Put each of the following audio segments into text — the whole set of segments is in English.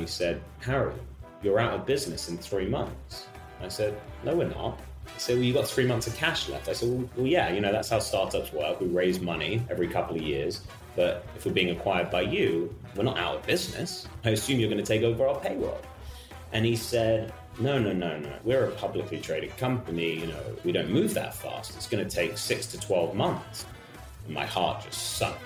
He said, Harry, you're out of business in three months. I said, no, we're not. He said, well, you've got three months of cash left. I said, well, well, yeah, you know, that's how startups work. We raise money every couple of years. But if we're being acquired by you, we're not out of business. I assume you're going to take over our payroll. And he said, no, no, no, no. We're a publicly traded company. You know, we don't move that fast. It's going to take six to 12 months. And my heart just sunk.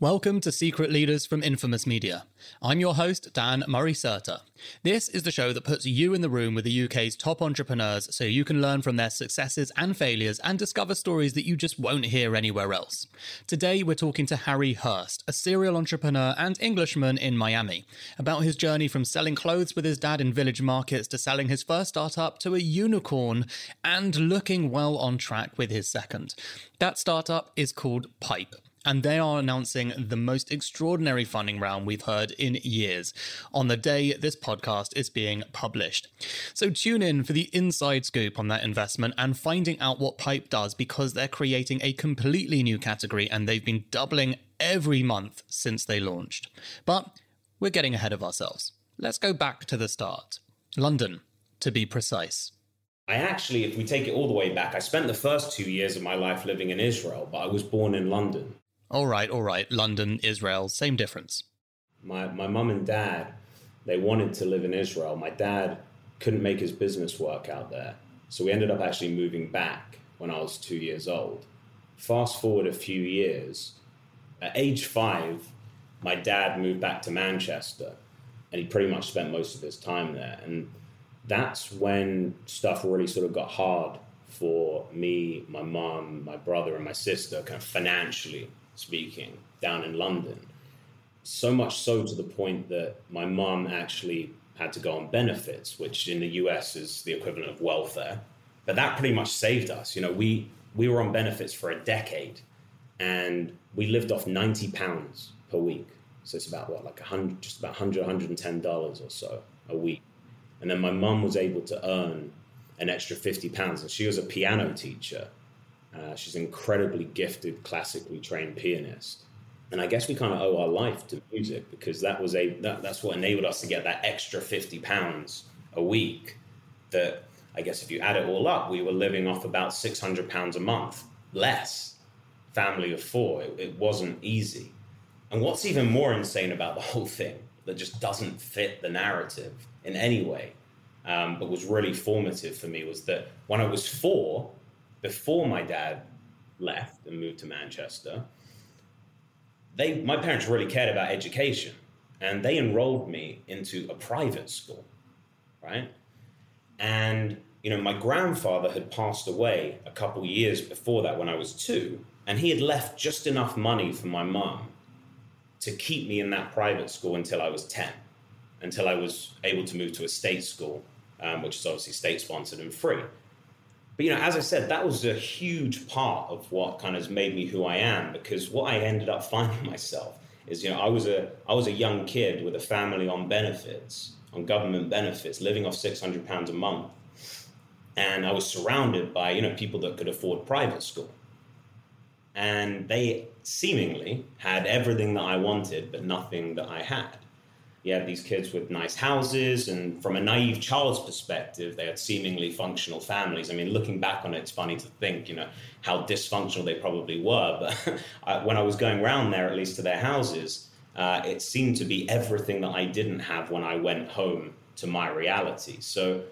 Welcome to Secret Leaders from Infamous Media. I'm your host, Dan Murray Serter. This is the show that puts you in the room with the UK's top entrepreneurs so you can learn from their successes and failures and discover stories that you just won't hear anywhere else. Today, we're talking to Harry Hurst, a serial entrepreneur and Englishman in Miami, about his journey from selling clothes with his dad in village markets to selling his first startup to a unicorn and looking well on track with his second. That startup is called Pipe and they are announcing the most extraordinary funding round we've heard in years on the day this podcast is being published. So tune in for the inside scoop on that investment and finding out what Pipe does because they're creating a completely new category and they've been doubling every month since they launched. But we're getting ahead of ourselves. Let's go back to the start. London, to be precise. I actually, if we take it all the way back, I spent the first two years of my life living in Israel, but I was born in London. All right, all right. London, Israel, same difference. My my mum and dad, they wanted to live in Israel. My dad couldn't make his business work out there, so we ended up actually moving back when I was two years old. Fast forward a few years, at age five, my dad moved back to Manchester, and he pretty much spent most of his time there. And that's when stuff really sort of got hard for me, my mom, my brother, and my sister, kind of financially speaking down in London. So much so to the point that my mum actually had to go on benefits, which in the US is the equivalent of welfare. But that pretty much saved us. You know, we we were on benefits for a decade and we lived off 90 pounds per week. So it's about what, like a hundred, just about 100, 110 dollars or so a week. And then my mum was able to earn an extra 50 pounds and she was a piano teacher uh, she's an incredibly gifted, classically trained pianist. And I guess we kind of owe our life to music because that was a that, that's what enabled us to get that extra 50 pounds a week that I guess if you add it all up, we were living off about 600 pounds a month less. Family of four. It, it wasn't easy. And what's even more insane about the whole thing that just doesn't fit the narrative in any way, um, but was really formative for me was that when I was four, before my dad left and moved to Manchester, they my parents really cared about education and they enrolled me into a private school, right? And you know, my grandfather had passed away a couple years before that when I was 2, and he had left just enough money for my mum to keep me in that private school until I was 10, until I was able to move to a state school, um, which is obviously state sponsored and free. But you know, as I said, that was a huge part of what kind of made me who I am because what I ended up finding myself is, you know, I was a I was a young kid with a family on benefits, on government benefits, living off six hundred pounds a month, and I was surrounded by you know people that could afford private school, and they seemingly had everything that I wanted, but nothing that I had you had these kids with nice houses, and from a naive child's perspective, they had seemingly functional families. I mean, looking back on it, it's funny to think, you know, how dysfunctional they probably were. But when I was going around there, at least to their houses, uh, it seemed to be everything that I didn't have when I went home to my reality. So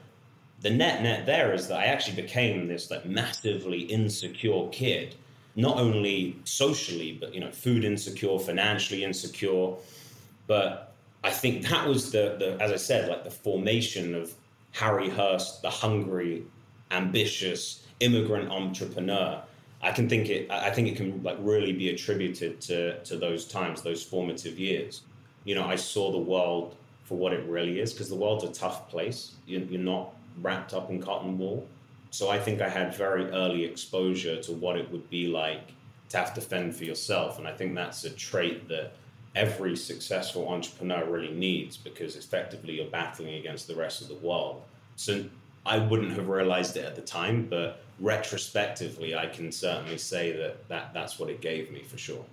the net net there is that I actually became this like massively insecure kid, not only socially, but you know, food insecure, financially insecure, but I think that was the, the, as I said, like the formation of Harry Hurst, the hungry, ambitious immigrant entrepreneur. I can think it. I think it can like really be attributed to to those times, those formative years. You know, I saw the world for what it really is because the world's a tough place. You're, you're not wrapped up in cotton wool. So I think I had very early exposure to what it would be like to have to fend for yourself, and I think that's a trait that every successful entrepreneur really needs because effectively you're battling against the rest of the world. So I wouldn't have realized it at the time, but retrospectively, I can certainly say that, that that's what it gave me for sure.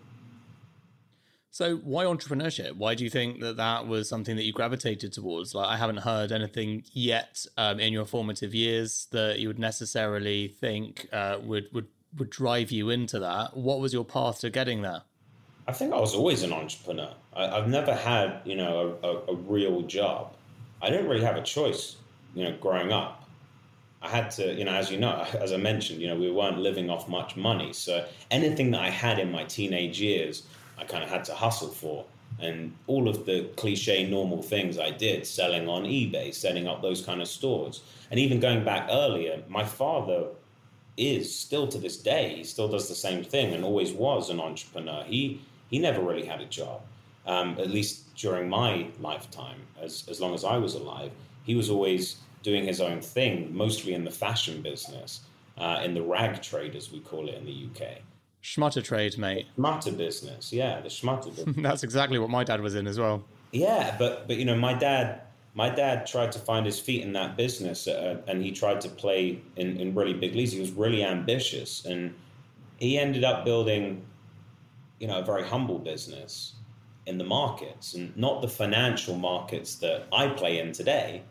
So, why entrepreneurship? Why do you think that that was something that you gravitated towards? Like, I haven't heard anything yet um, in your formative years that you would necessarily think uh, would would would drive you into that. What was your path to getting there? I think I was always an entrepreneur. I, have never had, you know, a, a, a real job. I didn't really have a choice, you know, growing up. I had to, you know, as you know, as I mentioned, you know, we weren't living off much money. So anything that I had in my teenage years I kind of had to hustle for. And all of the cliche normal things I did, selling on eBay, setting up those kind of stores. And even going back earlier, my father is still to this day, he still does the same thing and always was an entrepreneur. He he never really had a job, um, at least during my lifetime, as, as long as I was alive. He was always doing his own thing, mostly in the fashion business, uh, in the rag trade, as we call it in the UK. Schmutter trade, mate. Schmutter business, yeah, the schmutter business. That's exactly what my dad was in as well. Yeah, but but you know, my dad, my dad tried to find his feet in that business, uh, and he tried to play in, in really big leagues. He was really ambitious, and he ended up building, you know, a very humble business in the markets, and not the financial markets that I play in today,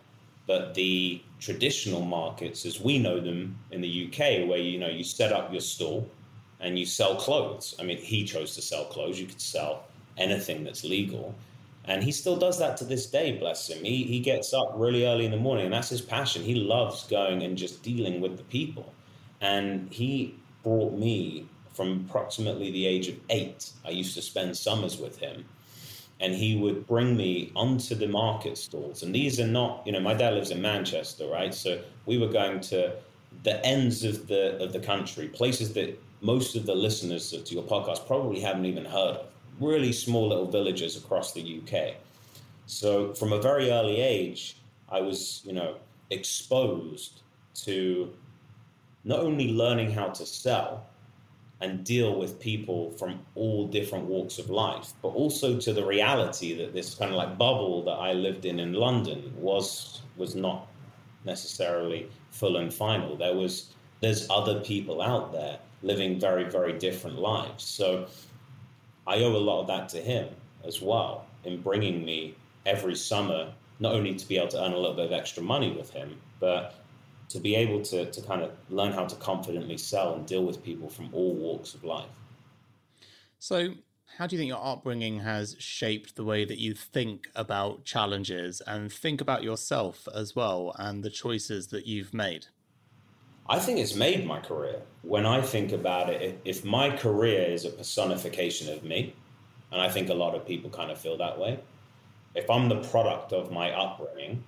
but the traditional markets as we know them in the UK, where you know you set up your stall and you sell clothes. I mean, he chose to sell clothes. You could sell anything that's legal. And he still does that to this day, bless him. He, he gets up really early in the morning, and that's his passion. He loves going and just dealing with the people. And he brought me from approximately the age of eight. I used to spend summers with him. And he would bring me onto the market stalls. And these are not, you know, my dad lives in Manchester, right? So we were going to the ends of the of the country, places that most of the listeners to your podcast probably haven't even heard of. Really small little villages across the UK. So from a very early age, I was, you know, exposed to not only learning how to sell and deal with people from all different walks of life, but also to the reality that this kind of like bubble that I lived in in London was was not necessarily full and final. There was there's other people out there living very, very different lives. So I owe a lot of that to him as well in bringing me every summer, not only to be able to earn a little bit of extra money with him, but to be able to, to kind of learn how to confidently sell and deal with people from all walks of life. So, how do you think your upbringing has shaped the way that you think about challenges and think about yourself as well and the choices that you've made? I think it's made my career. When I think about it, if my career is a personification of me, and I think a lot of people kind of feel that way, if I'm the product of my upbringing,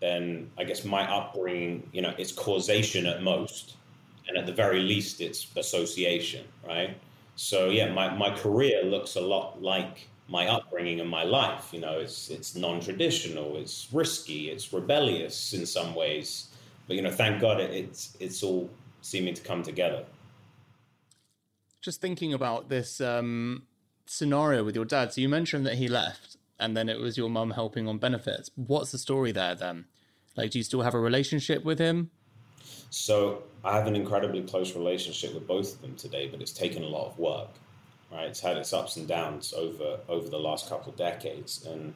then I guess my upbringing, you know, it's causation at most, and at the very least, it's association, right? So yeah, my, my career looks a lot like my upbringing and my life. You know, it's it's non-traditional, it's risky, it's rebellious in some ways but you know, thank God it, it's it's all seeming to come together. Just thinking about this um, scenario with your dad. So you mentioned that he left, and then it was your mum helping on benefits. What's the story there then? Like, do you still have a relationship with him? So I have an incredibly close relationship with both of them today, but it's taken a lot of work. Right, it's had its ups and downs over over the last couple of decades, and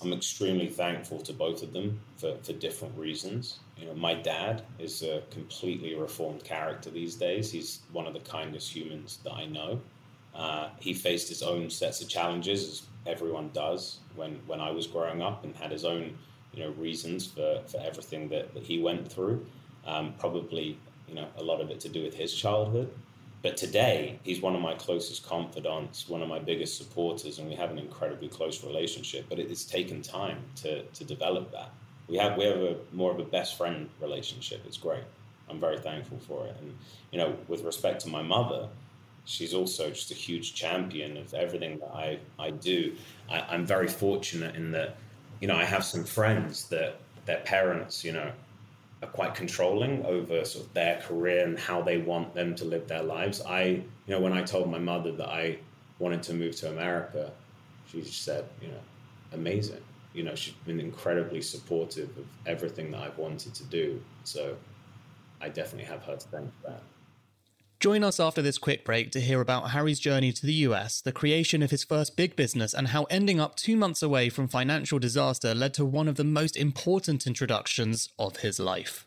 I'm extremely thankful to both of them for, for different reasons. You know, my dad is a completely reformed character these days. He's one of the kindest humans that I know. Uh, he faced his own sets of challenges, as everyone does, when, when I was growing up, and had his own you know reasons for, for everything that, that he went through. Um, probably you know a lot of it to do with his childhood. But today, he's one of my closest confidants, one of my biggest supporters, and we have an incredibly close relationship. But it's taken time to, to develop that. We have we have a more of a best friend relationship. It's great. I'm very thankful for it. And you know, with respect to my mother, she's also just a huge champion of everything that I I do. I, I'm very fortunate in that, you know, I have some friends that their parents, you know, are quite controlling over sort of their career and how they want them to live their lives. I, you know, when I told my mother that I wanted to move to America, she just said, you know, amazing. You know, she's been incredibly supportive of everything that I've wanted to do. So I definitely have her to thank for that. Join us after this quick break to hear about Harry's journey to the US, the creation of his first big business, and how ending up two months away from financial disaster led to one of the most important introductions of his life.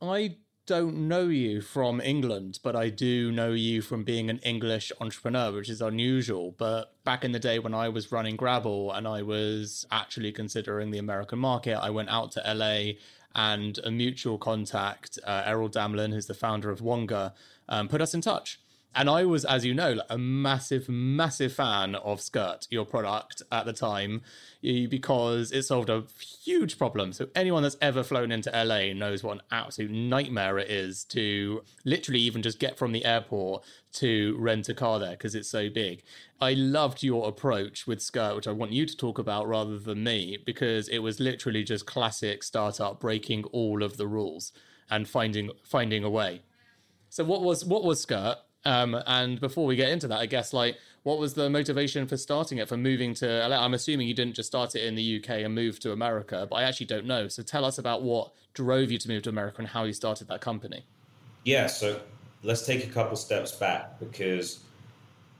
I don't know you from England, but I do know you from being an English entrepreneur, which is unusual. But back in the day when I was running Grabble and I was actually considering the American market, I went out to LA and a mutual contact, uh, Errol Damelin, who's the founder of Wonga, um, put us in touch. And I was, as you know, like a massive, massive fan of Skurt, your product at the time, because it solved a huge problem. So anyone that's ever flown into LA knows what an absolute nightmare it is to literally even just get from the airport to rent a car there because it's so big. I loved your approach with Skurt, which I want you to talk about rather than me, because it was literally just classic startup breaking all of the rules and finding finding a way. So what was what was Skurt? Um, and before we get into that, I guess like what was the motivation for starting it, for moving to LA? I'm assuming you didn't just start it in the UK and move to America, but I actually don't know. So tell us about what drove you to move to America and how you started that company. Yeah, so let's take a couple steps back because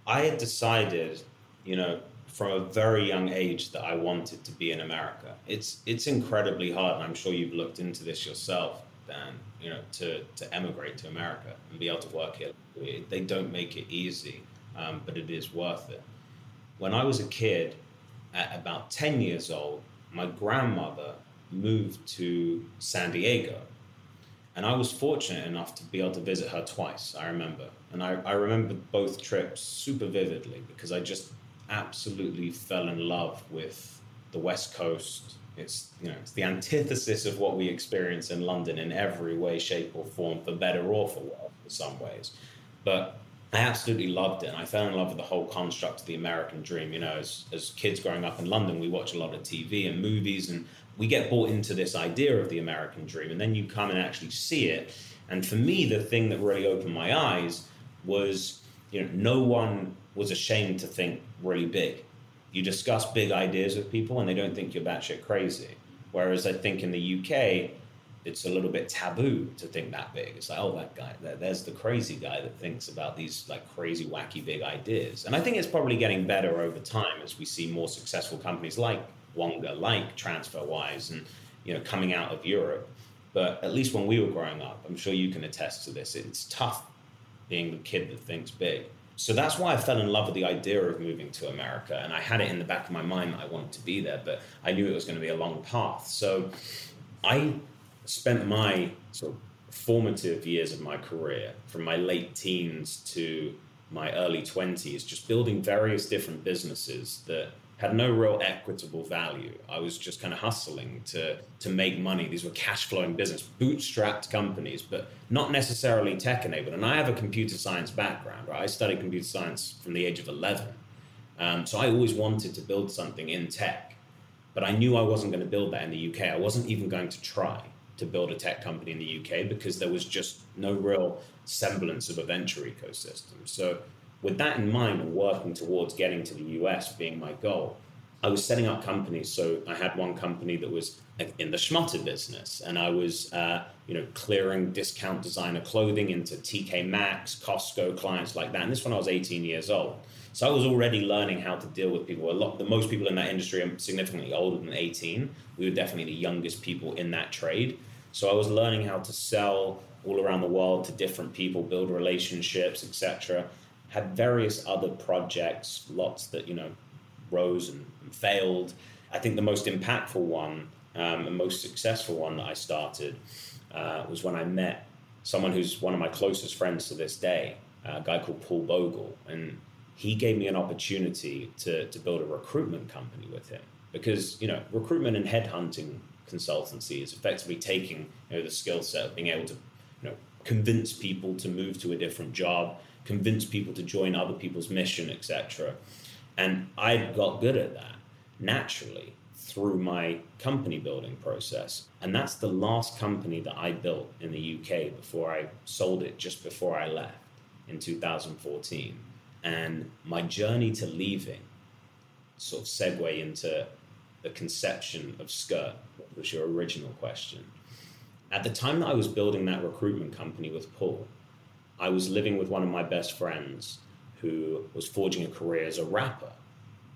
I had decided, you know, from a very young age that I wanted to be in America. It's it's incredibly hard, and I'm sure you've looked into this yourself, Dan. You know, to to emigrate to America and be able to work here they don't make it easy, um, but it is worth it. When I was a kid, at about 10 years old, my grandmother moved to San Diego. And I was fortunate enough to be able to visit her twice, I remember. And I, I remember both trips super vividly because I just absolutely fell in love with the West Coast. It's you know it's the antithesis of what we experience in London in every way, shape, or form, for better or for worse, in some ways. But I absolutely loved it. And I fell in love with the whole construct of the American dream. You know, as, as kids growing up in London, we watch a lot of TV and movies, and we get bought into this idea of the American dream. And then you come and actually see it. And for me, the thing that really opened my eyes was, you know, no one was ashamed to think really big. You discuss big ideas with people, and they don't think you're batshit crazy. Whereas I think in the UK, it's a little bit taboo to think that big. It's like, oh, that guy, there's the crazy guy that thinks about these like crazy, wacky, big ideas. And I think it's probably getting better over time as we see more successful companies like Wonga, like TransferWise, and you know, coming out of Europe. But at least when we were growing up, I'm sure you can attest to this. It's tough being the kid that thinks big. So that's why I fell in love with the idea of moving to America. And I had it in the back of my mind that I wanted to be there, but I knew it was going to be a long path. So I spent my sort of formative years of my career, from my late teens to my early 20s, just building various different businesses that had no real equitable value. I was just kind of hustling to to make money. These were cash flowing business, bootstrapped companies, but not necessarily tech enabled. And I have a computer science background. Right? I studied computer science from the age of eleven, um, so I always wanted to build something in tech, but I knew I wasn't going to build that in the UK. I wasn't even going to try to build a tech company in the UK because there was just no real semblance of a venture ecosystem. So with that in mind and working towards getting to the US being my goal, I was setting up companies. So I had one company that was in the schmutter business, and I was, uh, you know, clearing discount designer clothing into TK Maxx, Costco clients like that. And this one I was 18 years old. So I was already learning how to deal with people. A lot, the most people in that industry are significantly older than 18. We were definitely the youngest people in that trade. So I was learning how to sell all around the world to different people, build relationships, etc had various other projects, lots that you know rose and, and failed. I think the most impactful one um, and most successful one that I started uh, was when I met someone who's one of my closest friends to this day, a guy called Paul Bogle, and he gave me an opportunity to to build a recruitment company with him because you know recruitment and headhunting consultancy is effectively taking you know the skill set of being able to you know convince people to move to a different job convince people to join other people's mission, etc. And I got good at that naturally through my company building process. And that's the last company that I built in the UK before I sold it just before I left in 2014. And my journey to leaving sort of segue into the conception of Skurt, was your original question. At the time that I was building that recruitment company with Paul, I was living with one of my best friends who was forging a career as a rapper.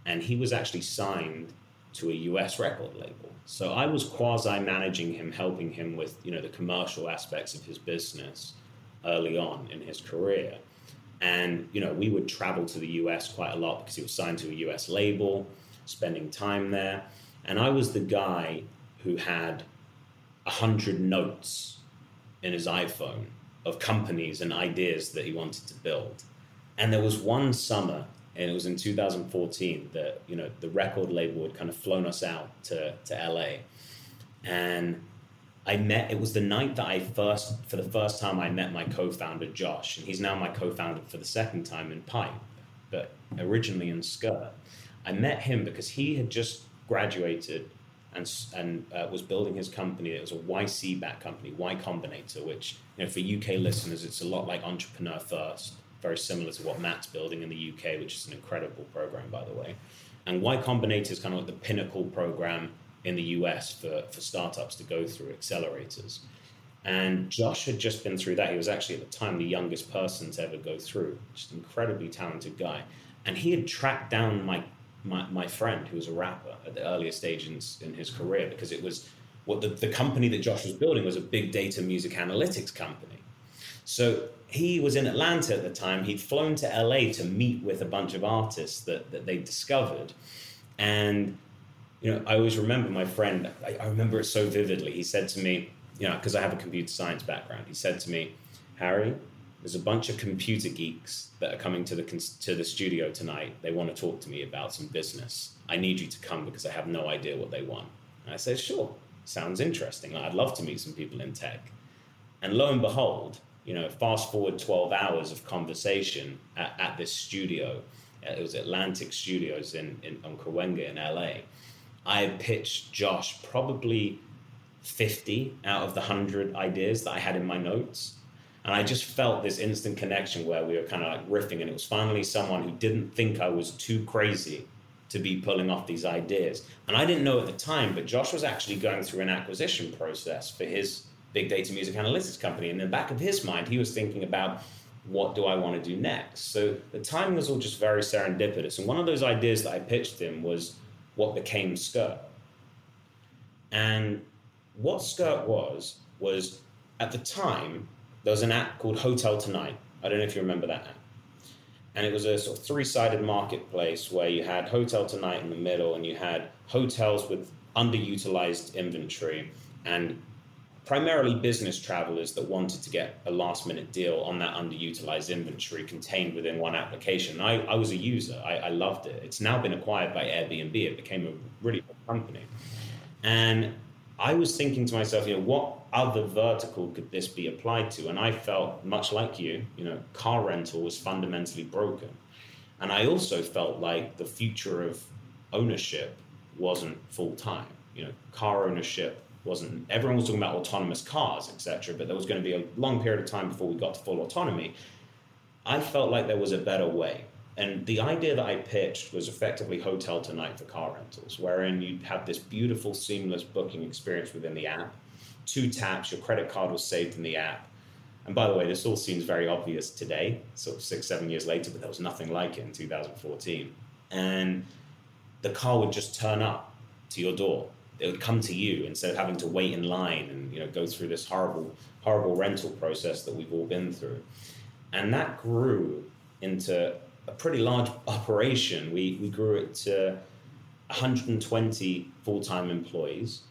And he was actually signed to a US record label. So I was quasi managing him, helping him with, you know, the commercial aspects of his business early on in his career. And, you know, we would travel to the US quite a lot because he was signed to a US label, spending time there. And I was the guy who had a hundred notes in his iPhone of companies and ideas that he wanted to build. And there was one summer, and it was in 2014, that you know the record label had kind of flown us out to, to LA. And I met it was the night that I first for the first time I met my co-founder Josh, and he's now my co-founder for the second time in Pipe, but originally in Skurt. I met him because he had just graduated and, and uh, was building his company. It was a YC backed company, Y Combinator, which you know for UK listeners, it's a lot like Entrepreneur First, very similar to what Matt's building in the UK, which is an incredible program, by the way. And Y Combinator is kind of like the pinnacle program in the US for, for startups to go through accelerators. And Josh had just been through that. He was actually at the time the youngest person to ever go through, just incredibly talented guy. And he had tracked down my my, my friend who was a rapper at the earlier stage in, in his career because it was what the, the company that Josh was building was a big data music analytics company. So he was in Atlanta at the time. He'd flown to LA to meet with a bunch of artists that, that they discovered. And, you know, I always remember my friend, I, I remember it so vividly. He said to me, you know, because I have a computer science background, he said to me, Harry, there's a bunch of computer geeks that are coming to the to the studio tonight. They want to talk to me about some business. I need you to come because I have no idea what they want. And I said, sure, sounds interesting. I'd love to meet some people in tech. And lo and behold, you know, fast forward 12 hours of conversation at, at this studio. It was Atlantic Studios in, in on Cahuenga in LA. I pitched Josh probably 50 out of the 100 ideas that I had in my notes and I mm-hmm. just felt this instant connection where we were kind of like riffing, and it was finally someone who didn't think I was too crazy to be pulling off these ideas. And I didn't know at the time, but Josh was actually going through an acquisition process for his big data music analytics company. And in the back of his mind, he was thinking about what do I want to do next? So the timing was all just very serendipitous. And one of those ideas that I pitched him was what became Skurt. And what Skurt was, was at the time, there was an app called Hotel Tonight I don't know if you remember that app. And it was a sort of three sided marketplace where you had Hotel Tonight in the middle and you had hotels with underutilized inventory and primarily business travelers that wanted to get a last minute deal on that underutilized inventory contained within one application. I, I was a user, I, I loved it. It's now been acquired by Airbnb, it became a really big company. And I was thinking to myself, you know, what other vertical could this be applied to? And I felt much like you, you know, car rental was fundamentally broken. And I also felt like the future of ownership wasn't full time. You know, car ownership wasn't everyone was talking about autonomous cars, etc. But there was going to be a long period of time before we got to full autonomy. I felt like there was a better way. And the idea that I pitched was effectively hotel tonight for car rentals, wherein you'd have this beautiful, seamless booking experience within the app. Two taps, your credit card was saved in the app. And by the way, this all seems very obvious today, sort of six, seven years later, but there was nothing like it in 2014. And the car would just turn up to your door. It would come to you instead of having to wait in line and you know go through this horrible, horrible rental process that we've all been through. And that grew into a pretty large operation. We, we grew it to 120 full time employees,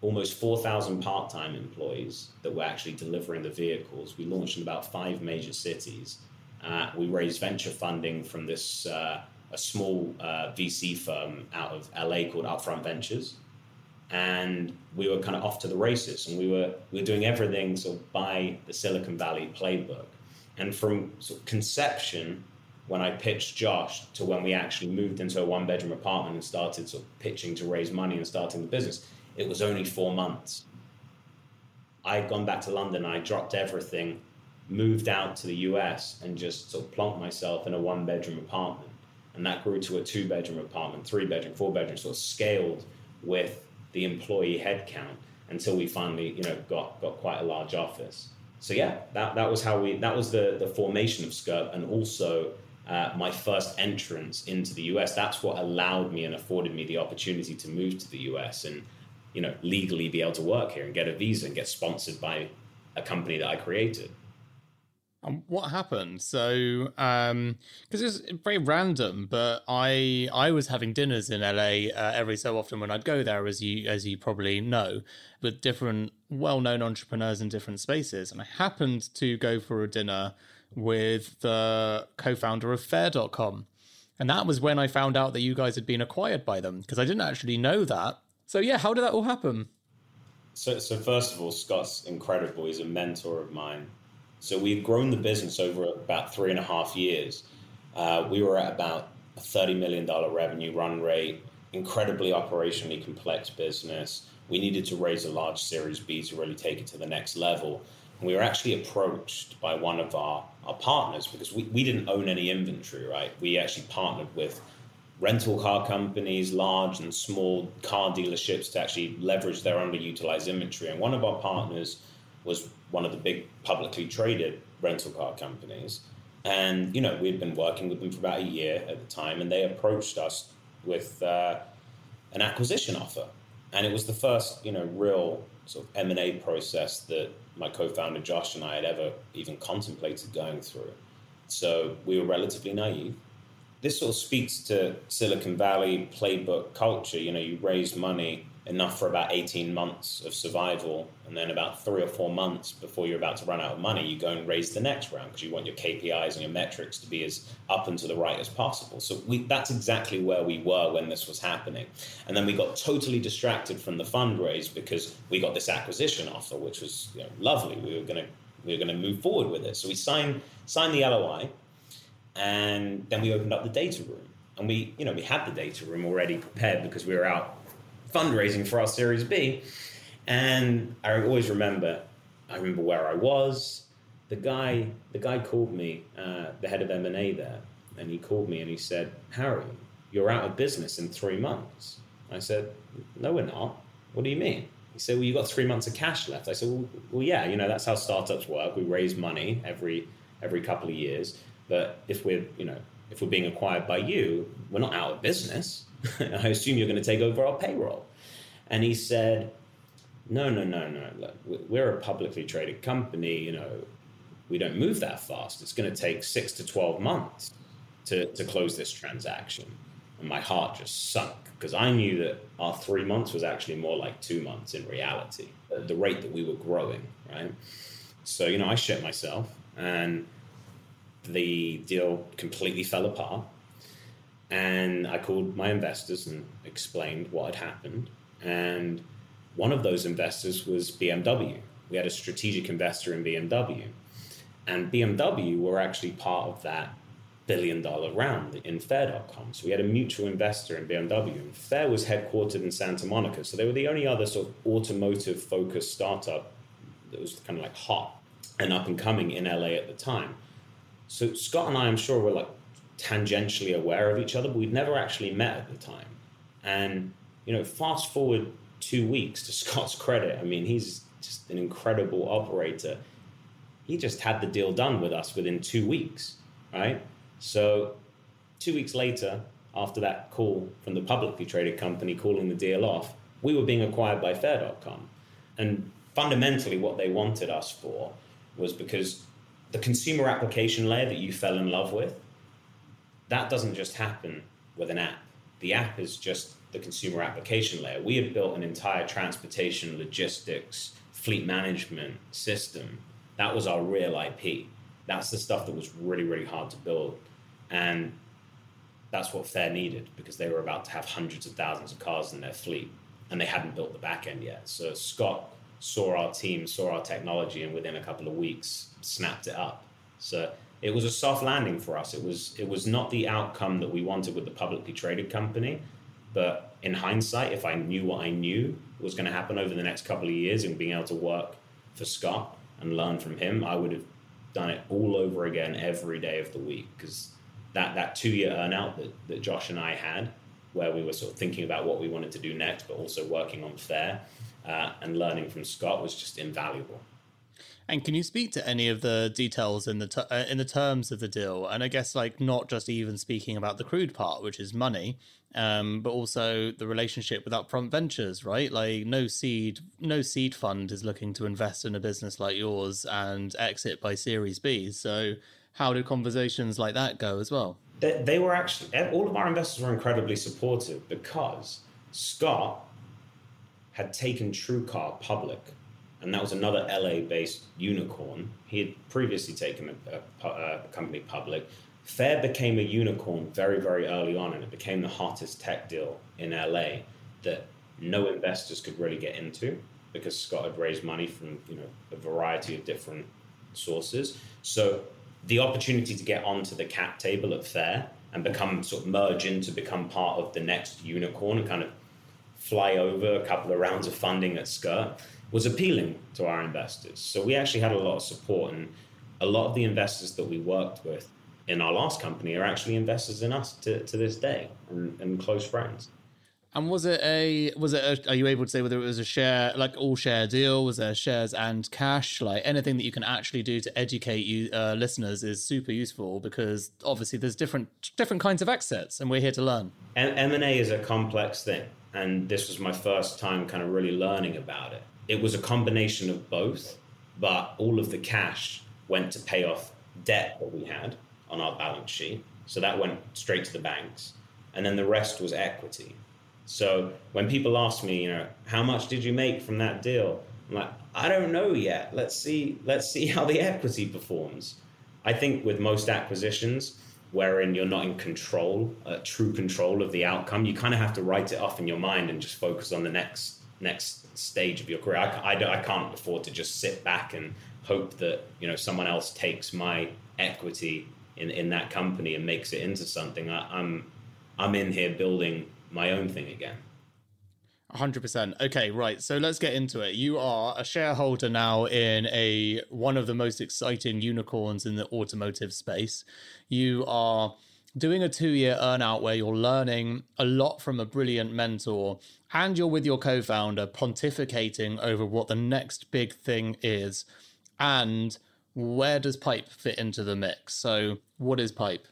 almost 4,000 part time employees that were actually delivering the vehicles. We launched in about five major cities. Uh, we raised venture funding from this uh, a small uh, VC firm out of LA called Upfront Ventures, and we were kind of off to the races. And we were we were doing everything sort of by the Silicon Valley playbook. And from sort of conception when I pitched Josh to when we actually moved into a one bedroom apartment and started sort of pitching to raise money and starting the business, it was only four months. I'd gone back to London, I dropped everything, moved out to the US, and just sort of plonked myself in a one bedroom apartment. And that grew to a two bedroom apartment, three bedroom, four bedroom, sort of scaled with the employee headcount until we finally, you know, got, got quite a large office. So yeah, that, that was how we that was the, the formation of Skurt and also uh, my first entrance into the US. That's what allowed me and afforded me the opportunity to move to the US and you know legally be able to work here and get a visa and get sponsored by a company that I created. And what happened? So, because um, it's very random, but I I was having dinners in LA uh, every so often when I'd go there, as you as you probably know, with different well known entrepreneurs in different spaces, and I happened to go for a dinner with the co-founder of Fair.com. And that was when I found out that you guys had been acquired by them because I didn't actually know that. So yeah, how did that all happen? So, so first of all, Scott's incredible. He's a mentor of mine. So we've grown the business over about three and a half years. Uh, we were at about a thirty million dollar revenue run rate, incredibly operationally complex business. We needed to raise a large Series B to really take it to the next level And we were actually approached by one of our, our partners because we, we didn't own any inventory, right? We actually partnered with rental car companies, large and small car dealerships to actually leverage their underutilized inventory. And one of our partners was one of the big publicly traded rental car companies. And, you know, we'd been working with them for about a year at the time, and they approached us with uh, an acquisition offer. And it was the first, you know, real sort of M&A process that my co-founder Josh and I had ever even contemplated going through. So we were relatively naive. This sort of speaks to Silicon Valley playbook culture. You know, you raise money enough for about 18 months of survival, and then about three or four months before you're about to run out of money, you go and raise the next round because you want your KPIs and your metrics to be as up and to the right as possible. So we, that's exactly where we were when this was happening. And then we got totally distracted from the fundraise because we got this acquisition offer, which was you know, lovely. We were going to we were going to move forward with it. So we signed signed the LOI, and then we opened up the data room. And we, you know, we had the data room already prepared because we were out fundraising for our Series B. And I always remember, I remember where I was. The guy, the guy called me, uh, the head of M and A there, and he called me and he said, "Harry, you're out of business in three months." I said, "No, we're not. What do you mean?" He said, "Well, you got three months of cash left." I said, "Well, well yeah, you know that's how startups work. We raise money every every couple of years, but if we're you know if we're being acquired by you, we're not out of business." I assume you're going to take over our payroll. And he said, no, no, no, no. Look, we're a publicly traded company. You know, we don't move that fast. It's going to take six to 12 months to, to close this transaction. And my heart just sunk because I knew that our three months was actually more like two months in reality, the rate that we were growing, right? So, you know, I shit myself and the deal completely fell apart. And I called my investors and explained what had happened. And one of those investors was BMW. We had a strategic investor in BMW. And BMW were actually part of that billion dollar round in Fair.com. So we had a mutual investor in BMW. And Fair was headquartered in Santa Monica. So they were the only other sort of automotive focused startup that was kind of like hot and up and coming in LA at the time. So Scott and I, I'm sure, were like tangentially aware of each other, but we'd never actually met at the time. And, you know, fast forward two weeks to Scott's credit, I mean, he's just an incredible operator. He just had the deal done with us within two weeks, right? So, two weeks later, after that call from the publicly traded company calling the deal off, we were being acquired by Fair.com. And fundamentally, what they wanted us for was because the consumer application layer that you fell in love with, that doesn't just happen with an app. The app is just the consumer application layer. We had built an entire transportation, logistics, fleet management system. That was our real IP. That's the stuff that was really, really hard to build. And that's what Fair needed because they were about to have hundreds of thousands of cars in their fleet and they hadn't built the back end yet. So Scott saw our team, saw our technology, and within a couple of weeks snapped it up. So it was a soft landing for us. It was it was not the outcome that we wanted with the publicly traded company, but in hindsight, if I knew what I knew was going to happen over the next couple of years and being able to work for Scott and learn from him, I would have done it all over again every day of the week because that that two year earnout that, that Josh and I had, where we were sort of thinking about what we wanted to do next, but also working on Fair uh, and learning from Scott was just invaluable. And can you speak to any of the details in the ter- uh, in the terms of the deal? And I guess like not just even speaking about the crude part, which is money, um, but also the relationship with upfront ventures, right? Like no seed, no seed fund is looking to invest in a business like yours and exit by Series B. So how do conversations like that go as well? They, they were actually all of our investors were incredibly supportive because Scott had taken TrueCar public, and that was another LA-based unicorn. He had previously taken a, a, a company public. Fair became a unicorn very, very early on, and it became the hottest tech deal in LA that no investors could really get into because Scott had raised money from you know a variety of different sources. So the opportunity to get onto the cap table at Fair and become sort of merge into become part of the next unicorn and kind of fly over a couple of rounds of funding at Skurt was appealing to our investors. So we actually had a lot of support, and a lot of the investors that we worked with in our last company are actually investors in us to, to this day and, and close friends. And was it a was it a, are you able to say whether it was a share like all share deal? Was there shares and cash? Like anything that you can actually do to educate you uh, listeners is super useful because obviously there's different different kinds of exits, and we're here to learn. M and A is a complex thing and this was my first time kind of really learning about it. It was a combination of both, but all of the cash went to pay off debt that we had on our balance sheet. So that went straight to the banks. And then the rest was equity. So when people ask me, you know, how much did you make from that deal? I'm like, I don't know yet. Let's see, let's see how the equity performs. I think with most acquisitions, wherein you're not in control, uh, true control of the outcome. You kind of have to write it off in your mind and just focus on the next next stage of your career. I, I, I can't afford to just sit back and hope that you know someone else takes my equity in, in that company and makes it into something. I, I'm I'm in here building my own thing again. 100%. Okay, right. So let's get into it. You are a shareholder now in a one of the most exciting unicorns in the automotive space. You are doing a 2-year earnout where you're learning a lot from a brilliant mentor and you're with your co-founder pontificating over what the next big thing is and where does Pipe fit into the mix? So, what is Pipe?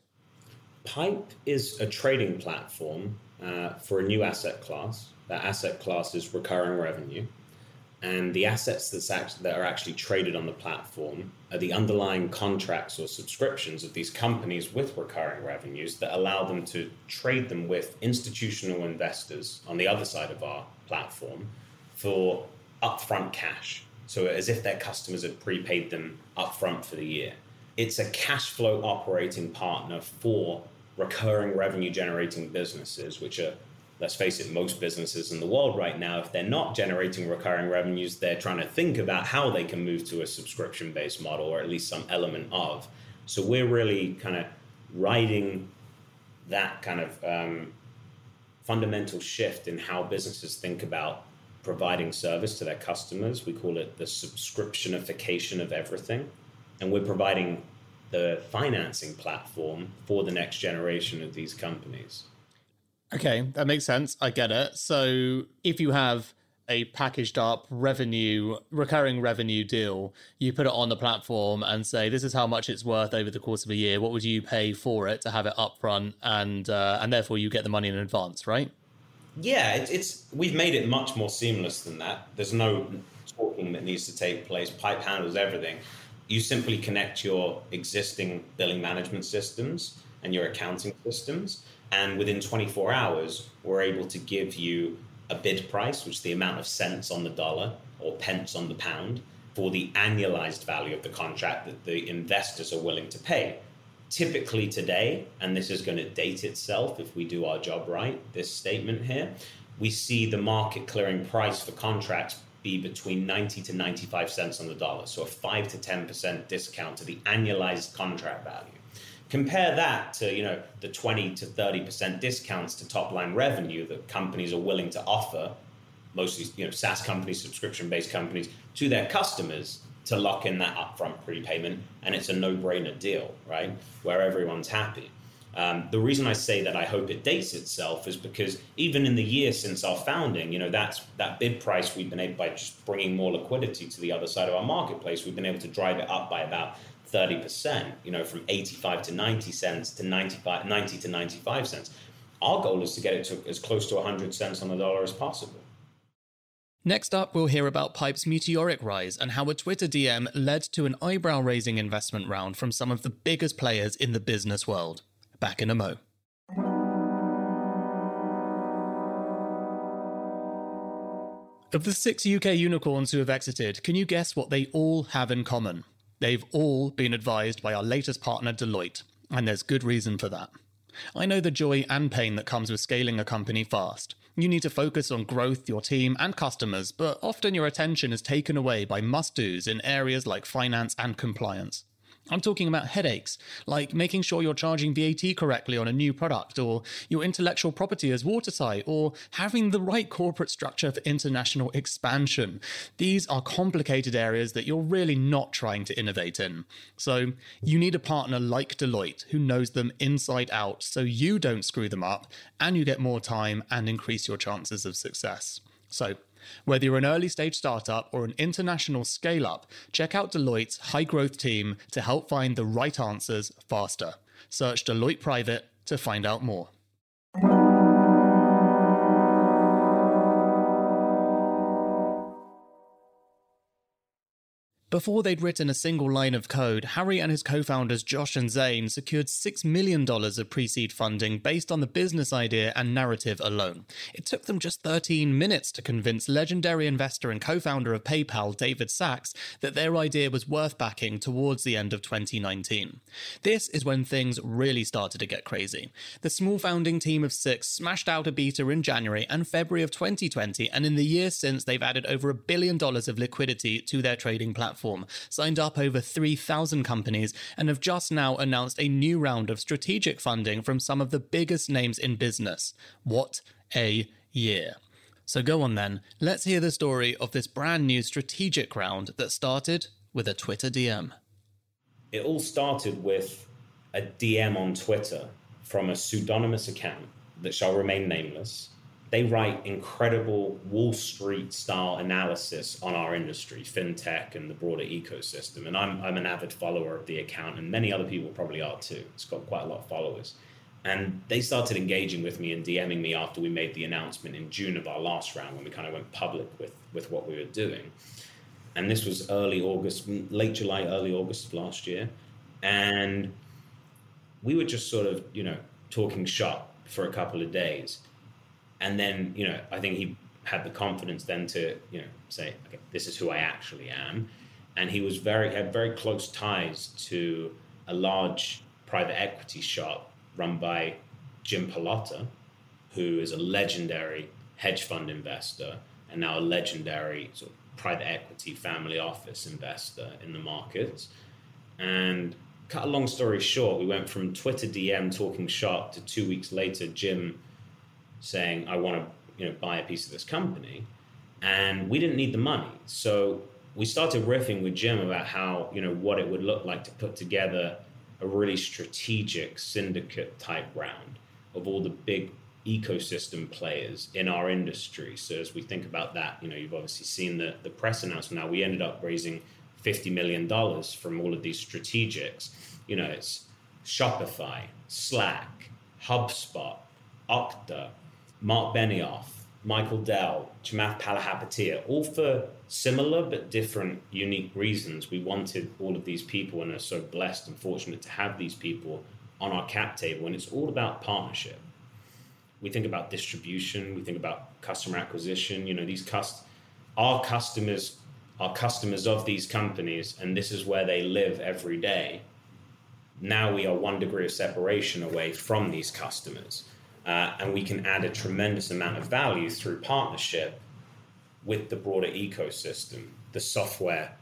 Pipe is a trading platform uh, for a new asset class that asset class is recurring revenue. And the assets that's act- that are actually traded on the platform are the underlying contracts or subscriptions of these companies with recurring revenues that allow them to trade them with institutional investors on the other side of our platform for upfront cash. So, as if their customers had prepaid them upfront for the year. It's a cash flow operating partner for recurring revenue generating businesses, which are let's face it, most businesses in the world right now, if they're not generating recurring revenues, they're trying to think about how they can move to a subscription based model or at least some element of. So we're really kind of riding that kind of um, fundamental shift in how businesses think about providing service to their customers. We call it the subscriptionification of everything. And we're providing the financing platform for the next generation of these companies. Okay, that makes sense. I get it. So if you have a packaged up revenue, recurring revenue deal, you put it on the platform and say, this is how much it's worth over the course of a year. What would you pay for it to have it upfront? And, uh, and therefore you get the money in advance, right? Yeah, it, it's, we've made it much more seamless than that. There's no talking that needs to take place. Pipe handles everything. You simply connect your existing billing management systems and your accounting systems and within 24 hours, we're able to give you a bid price, which is the amount of cents on the dollar or pence on the pound, for the annualized value of the contract that the investors are willing to pay. Typically, today, and this is going to date itself if we do our job right, this statement here, we see the market clearing price for contracts be between 90 to 95 cents on the dollar. So a 5 to 10% discount to the annualized contract value. Compare that to you know the 20 to 30 percent discounts to top line revenue that companies are willing to offer, mostly you know SaaS companies, subscription based companies, to their customers to lock in that upfront prepayment, and it's a no brainer deal, right? Where everyone's happy. Um, the reason I say that I hope it dates itself is because even in the year since our founding, you know, that's that bid price we've been able by just bringing more liquidity to the other side of our marketplace, we've been able to drive it up by about 30%, you know, from 85 to 90 cents to 95, 90 to 95 cents. Our goal is to get it to as close to 100 cents on the dollar as possible. Next up, we'll hear about Pipe's meteoric rise and how a Twitter DM led to an eyebrow raising investment round from some of the biggest players in the business world. Back in a mo. Of the six UK unicorns who have exited, can you guess what they all have in common? They've all been advised by our latest partner, Deloitte, and there's good reason for that. I know the joy and pain that comes with scaling a company fast. You need to focus on growth, your team, and customers, but often your attention is taken away by must dos in areas like finance and compliance. I'm talking about headaches, like making sure you're charging VAT correctly on a new product, or your intellectual property is watertight, or having the right corporate structure for international expansion. These are complicated areas that you're really not trying to innovate in. So you need a partner like Deloitte who knows them inside out so you don't screw them up and you get more time and increase your chances of success. So whether you're an early stage startup or an international scale up, check out Deloitte's high growth team to help find the right answers faster. Search Deloitte Private to find out more. Before they'd written a single line of code, Harry and his co founders Josh and Zane secured $6 million of pre seed funding based on the business idea and narrative alone. It took them just 13 minutes to convince legendary investor and co founder of PayPal, David Sacks, that their idea was worth backing towards the end of 2019. This is when things really started to get crazy. The small founding team of six smashed out a beta in January and February of 2020, and in the years since, they've added over a billion dollars of liquidity to their trading platform platform, signed up over 3,000 companies, and have just now announced a new round of strategic funding from some of the biggest names in business. What a year! So go on then, let's hear the story of this brand new strategic round that started with a Twitter DM. It all started with a DM on Twitter from a pseudonymous account that shall remain nameless they write incredible Wall Street style analysis on our industry, fintech, and the broader ecosystem. And I'm, I'm an avid follower of the account, and many other people probably are too. It's got quite a lot of followers. And they started engaging with me and DMing me after we made the announcement in June of our last round when we kind of went public with, with what we were doing. And this was early August, late July, early August of last year. And we were just sort of, you know, talking shop for a couple of days. And then, you know, I think he had the confidence then to, you know, say, okay, this is who I actually am. And he was very, had very close ties to a large private equity shop run by Jim Pallotta, who is a legendary hedge fund investor and now a legendary sort of private equity family office investor in the markets. And cut a long story short, we went from Twitter DM talking shop to two weeks later, Jim saying, I want to you know, buy a piece of this company. And we didn't need the money. So we started riffing with Jim about how, you know, what it would look like to put together a really strategic syndicate type round of all the big ecosystem players in our industry. So as we think about that, you know, you've obviously seen the, the press announcement now. We ended up raising $50 million from all of these strategics. You know, it's Shopify, Slack, HubSpot, Okta, Marc Benioff, Michael Dell, Chamath Palihapitiya, all for similar but different, unique reasons. We wanted all of these people and are so blessed and fortunate to have these people on our cap table. And it's all about partnership. We think about distribution, we think about customer acquisition. You know, these cust- our customers are customers of these companies, and this is where they live every day. Now we are one degree of separation away from these customers. Uh, and we can add a tremendous amount of value through partnership with the broader ecosystem, the software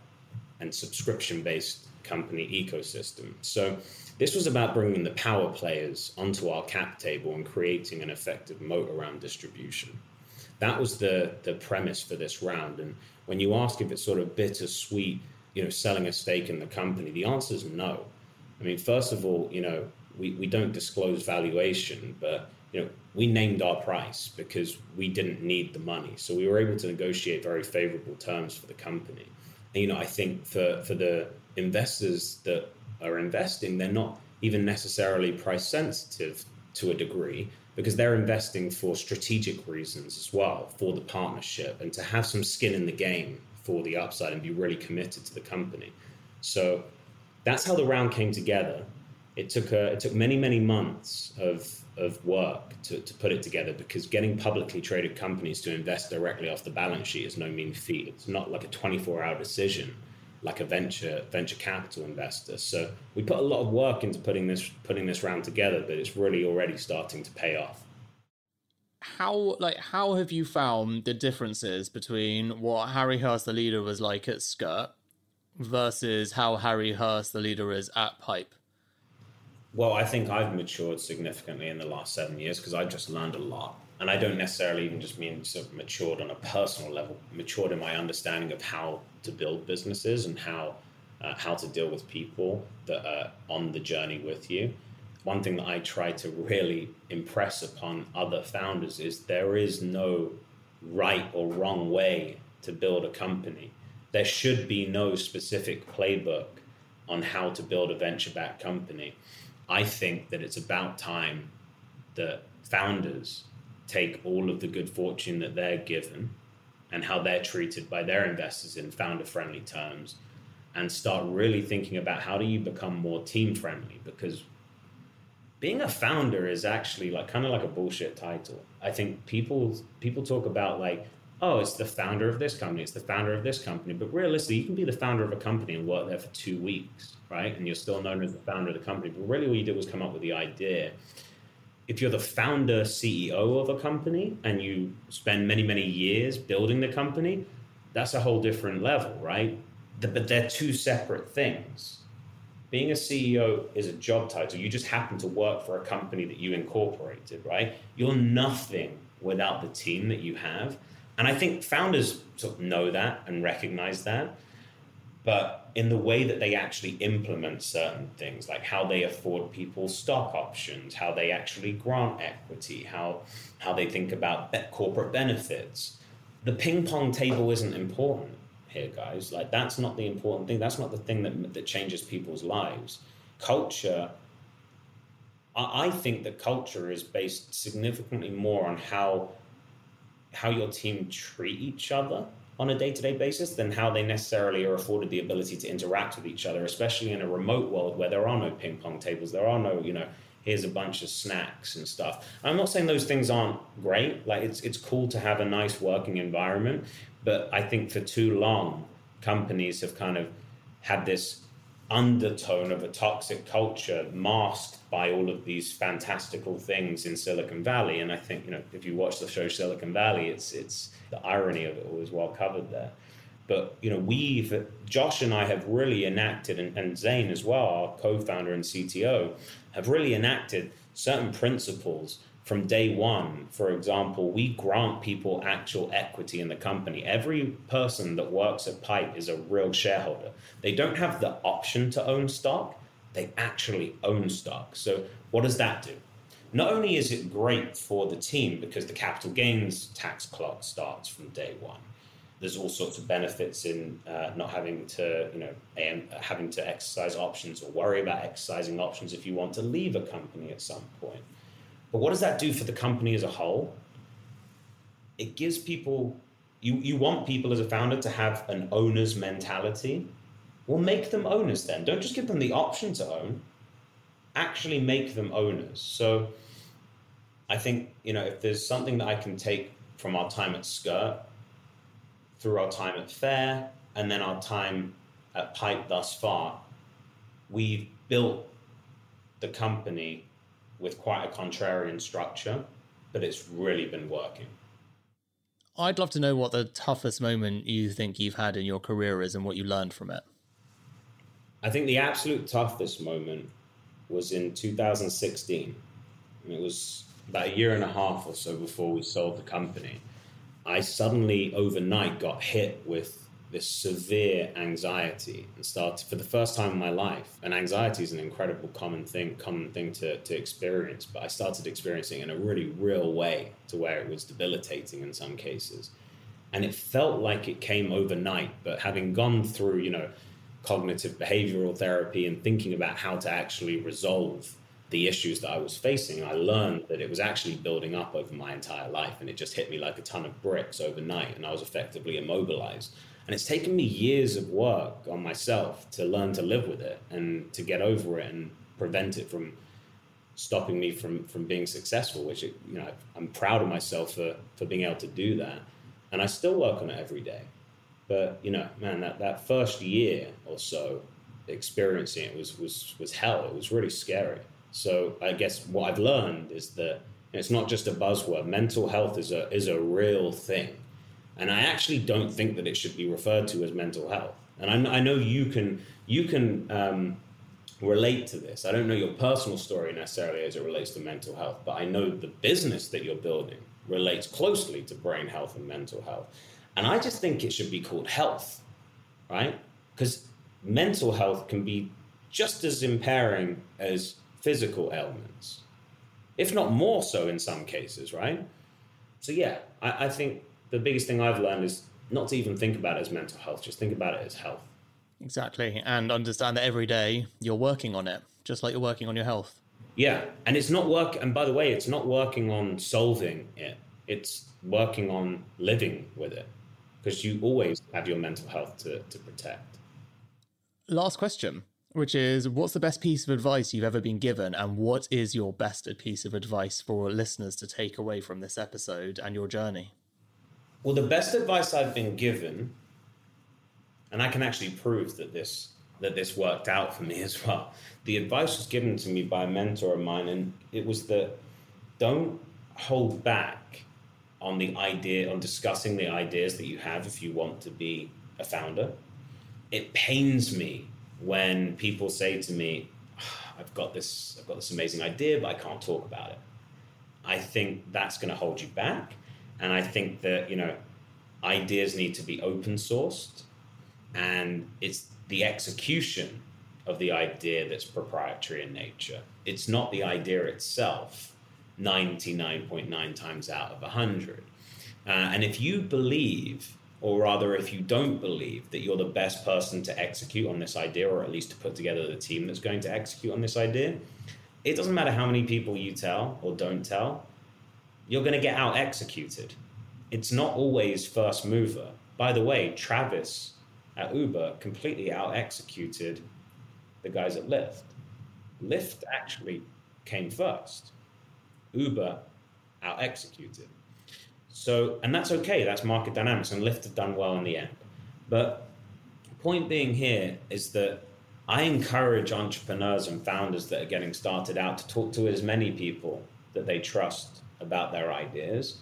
and subscription based company ecosystem. So, this was about bringing the power players onto our cap table and creating an effective moat around distribution. That was the, the premise for this round. And when you ask if it's sort of bittersweet, you know, selling a stake in the company, the answer is no. I mean, first of all, you know, we, we don't disclose valuation, but you know, we named our price because we didn't need the money. So we were able to negotiate very favorable terms for the company. And, you know, I think for, for the investors that are investing, they're not even necessarily price sensitive to a degree because they're investing for strategic reasons as well for the partnership and to have some skin in the game for the upside and be really committed to the company. So that's how the round came together. It took a, it took many many months of of work to, to put it together because getting publicly traded companies to invest directly off the balance sheet is no mean feat. It's not like a 24 hour decision like a venture venture capital investor. So we put a lot of work into putting this putting this round together, but it's really already starting to pay off. How like how have you found the differences between what Harry Hurst the leader was like at Skurt versus how Harry Hurst the leader is at Pipe? Well, I think I've matured significantly in the last seven years because I just learned a lot. And I don't necessarily even just mean sort of matured on a personal level, matured in my understanding of how to build businesses and how uh, how to deal with people that are on the journey with you. One thing that I try to really impress upon other founders is there is no right or wrong way to build a company. There should be no specific playbook on how to build a venture backed company. I think that it's about time that founders take all of the good fortune that they're given and how they're treated by their investors in founder friendly terms and start really thinking about how do you become more team friendly because being a founder is actually like kind of like a bullshit title. I think people people talk about like oh it's the founder of this company, it's the founder of this company, but realistically you can be the founder of a company and work there for 2 weeks right? And you're still known as the founder of the company. But really, what you did was come up with the idea. If you're the founder, CEO of a company, and you spend many, many years building the company, that's a whole different level, right? But they're two separate things. Being a CEO is a job title. You just happen to work for a company that you incorporated, right? You're nothing without the team that you have. And I think founders sort of know that and recognize that but in the way that they actually implement certain things, like how they afford people stock options, how they actually grant equity, how how they think about corporate benefits. The ping pong table isn't important here, guys. Like that's not the important thing. That's not the thing that that changes people's lives. Culture I, I think that culture is based significantly more on how how your team treat each other on a day-to-day basis than how they necessarily are afforded the ability to interact with each other especially in a remote world where there are no ping pong tables there are no you know here's a bunch of snacks and stuff. I'm not saying those things aren't great like it's it's cool to have a nice working environment but i think for too long companies have kind of had this undertone of a toxic culture masked by all of these fantastical things in Silicon Valley. And I think, you know, if you watch the show Silicon Valley, it's it's the irony of it all is well covered there. But you know, we've Josh and I have really enacted, and, and Zane as well, our co-founder and CTO, have really enacted certain principles from day one, for example, we grant people actual equity in the company. Every person that works at Pipe is a real shareholder. They don't have the option to own stock, they actually own stock. So, what does that do? Not only is it great for the team because the capital gains tax clock starts from day one, there's all sorts of benefits in uh, not having to, you know, um, having to exercise options or worry about exercising options if you want to leave a company at some point. But what does that do for the company as a whole? It gives people, you, you want people as a founder to have an owner's mentality. Well, make them owners then. Don't just give them the option to own, actually make them owners. So I think, you know, if there's something that I can take from our time at Skurt, through our time at Fair, and then our time at Pipe thus far, we've built the company with quite a contrarian structure, but it's really been working. I'd love to know what the toughest moment you think you've had in your career is and what you learned from it. I think the absolute toughest moment was in 2016. It was about a year and a half or so before we sold the company. I suddenly overnight got hit with this severe anxiety and started for the first time in my life. And anxiety is an incredible common thing, common thing to, to experience. But I started experiencing in a really real way to where it was debilitating in some cases. And it felt like it came overnight. But having gone through, you know, cognitive behavioral therapy and thinking about how to actually resolve the issues that I was facing, I learned that it was actually building up over my entire life. And it just hit me like a ton of bricks overnight. And I was effectively immobilized. And it's taken me years of work on myself to learn to live with it and to get over it and prevent it from stopping me from from being successful. Which it, you know, I'm proud of myself for for being able to do that, and I still work on it every day. But you know, man, that that first year or so experiencing it was was was hell. It was really scary. So I guess what I've learned is that it's not just a buzzword. Mental health is a is a real thing and I actually don't think that it should be referred to as mental health. And I, I know you can you can um, relate to this. I don't know your personal story necessarily as it relates to mental health, but I know the business that you're building relates closely to brain health and mental health. And I just think it should be called health, right? Because mental health can be just as impairing as physical ailments, if not more so in some cases, right? So, yeah, I, I think the biggest thing I've learned is not to even think about it as mental health, just think about it as health. Exactly. And understand that every day you're working on it, just like you're working on your health. Yeah. And it's not work. And by the way, it's not working on solving it, it's working on living with it because you always have your mental health to, to protect. Last question, which is what's the best piece of advice you've ever been given? And what is your best piece of advice for listeners to take away from this episode and your journey? Well, the best advice I've been given, and I can actually prove that this that this worked out for me as well. The advice was given to me by a mentor of mine, and it was that don't hold back on the idea on discussing the ideas that you have if you want to be a founder. It pains me when people say to me, ah, "I've got this, I've got this amazing idea, but I can't talk about it." I think that's going to hold you back and I think that, you know, ideas need to be open sourced and it's the execution of the idea that's proprietary in nature. It's not the idea itself 99.9 times out of 100. Uh, and if you believe, or rather, if you don't believe that you're the best person to execute on this idea, or at least to put together the team that's going to execute on this idea, it doesn't matter how many people you tell or don't tell, you're going to get out executed. It's not always first mover. By the way, Travis at Uber completely out executed the guys at Lyft. Lyft actually came first. Uber out executed. So, and that's okay. That's market dynamics, and Lyft have done well in the end. But point being here is that I encourage entrepreneurs and founders that are getting started out to talk to as many people that they trust about their ideas,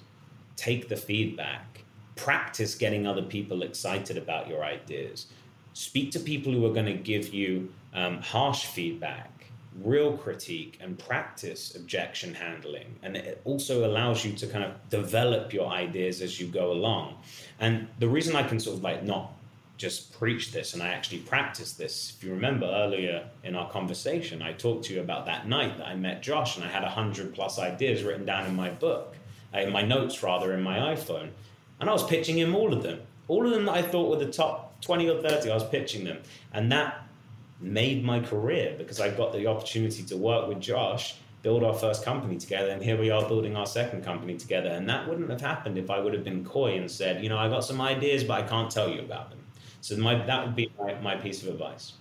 take the feedback, practice getting other people excited about your ideas, speak to people who are going to give you um, harsh feedback, real critique, and practice objection handling. And it also allows you to kind of develop your ideas as you go along. And the reason I can sort of like not just preach this and I actually practice this. If you remember earlier in our conversation, I talked to you about that night that I met Josh and I had a hundred plus ideas written down in my book, uh, in my notes rather, in my iPhone. And I was pitching him all of them. All of them that I thought were the top 20 or 30, I was pitching them. And that made my career because I got the opportunity to work with Josh, build our first company together, and here we are building our second company together. And that wouldn't have happened if I would have been coy and said, you know, I got some ideas, but I can't tell you about them. So my, that would be my, my piece of advice.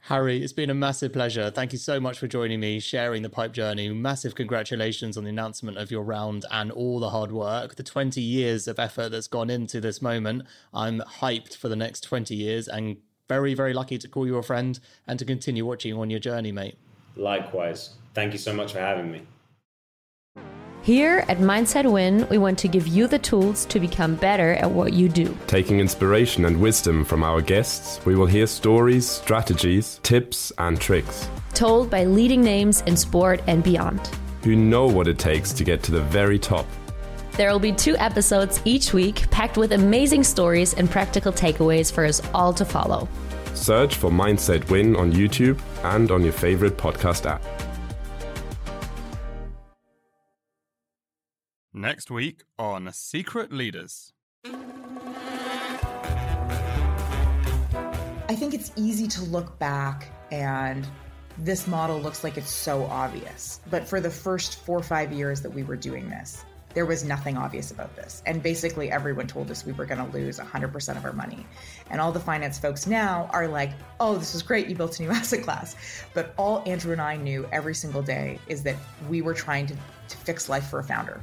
Harry, it's been a massive pleasure. Thank you so much for joining me, sharing the pipe journey. Massive congratulations on the announcement of your round and all the hard work, the 20 years of effort that's gone into this moment. I'm hyped for the next 20 years and very, very lucky to call you a friend and to continue watching on your journey, mate. Likewise. Thank you so much for having me. Here at Mindset Win, we want to give you the tools to become better at what you do. Taking inspiration and wisdom from our guests, we will hear stories, strategies, tips, and tricks. Told by leading names in sport and beyond. Who know what it takes to get to the very top. There will be two episodes each week, packed with amazing stories and practical takeaways for us all to follow. Search for Mindset Win on YouTube and on your favorite podcast app. Next week on Secret Leaders. I think it's easy to look back and this model looks like it's so obvious. But for the first four or five years that we were doing this, there was nothing obvious about this. And basically, everyone told us we were going to lose 100% of our money. And all the finance folks now are like, oh, this is great. You built a new asset class. But all Andrew and I knew every single day is that we were trying to, to fix life for a founder.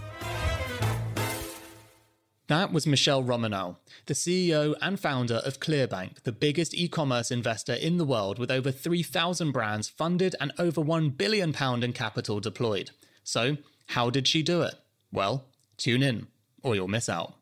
That was Michele Romanow, the CEO and founder of Clearbanc, the biggest e commerce investor in the world with over 3,000 brands funded and over £1 billion in capital deployed. So, how did she do it? Well, tune in, or you'll miss out.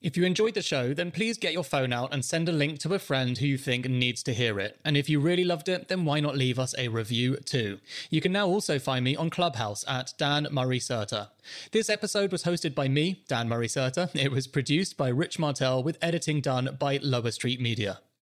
If you enjoyed the show, then please get your phone out and send a link to a friend who you think needs to hear it. And if you really loved it, then why not leave us a review too? You can now also find me on Clubhouse at Dan Murray Serter. This episode was hosted by me, Dan Murray Serter. It was produced by Rich Martell with editing done by Lower Street Media.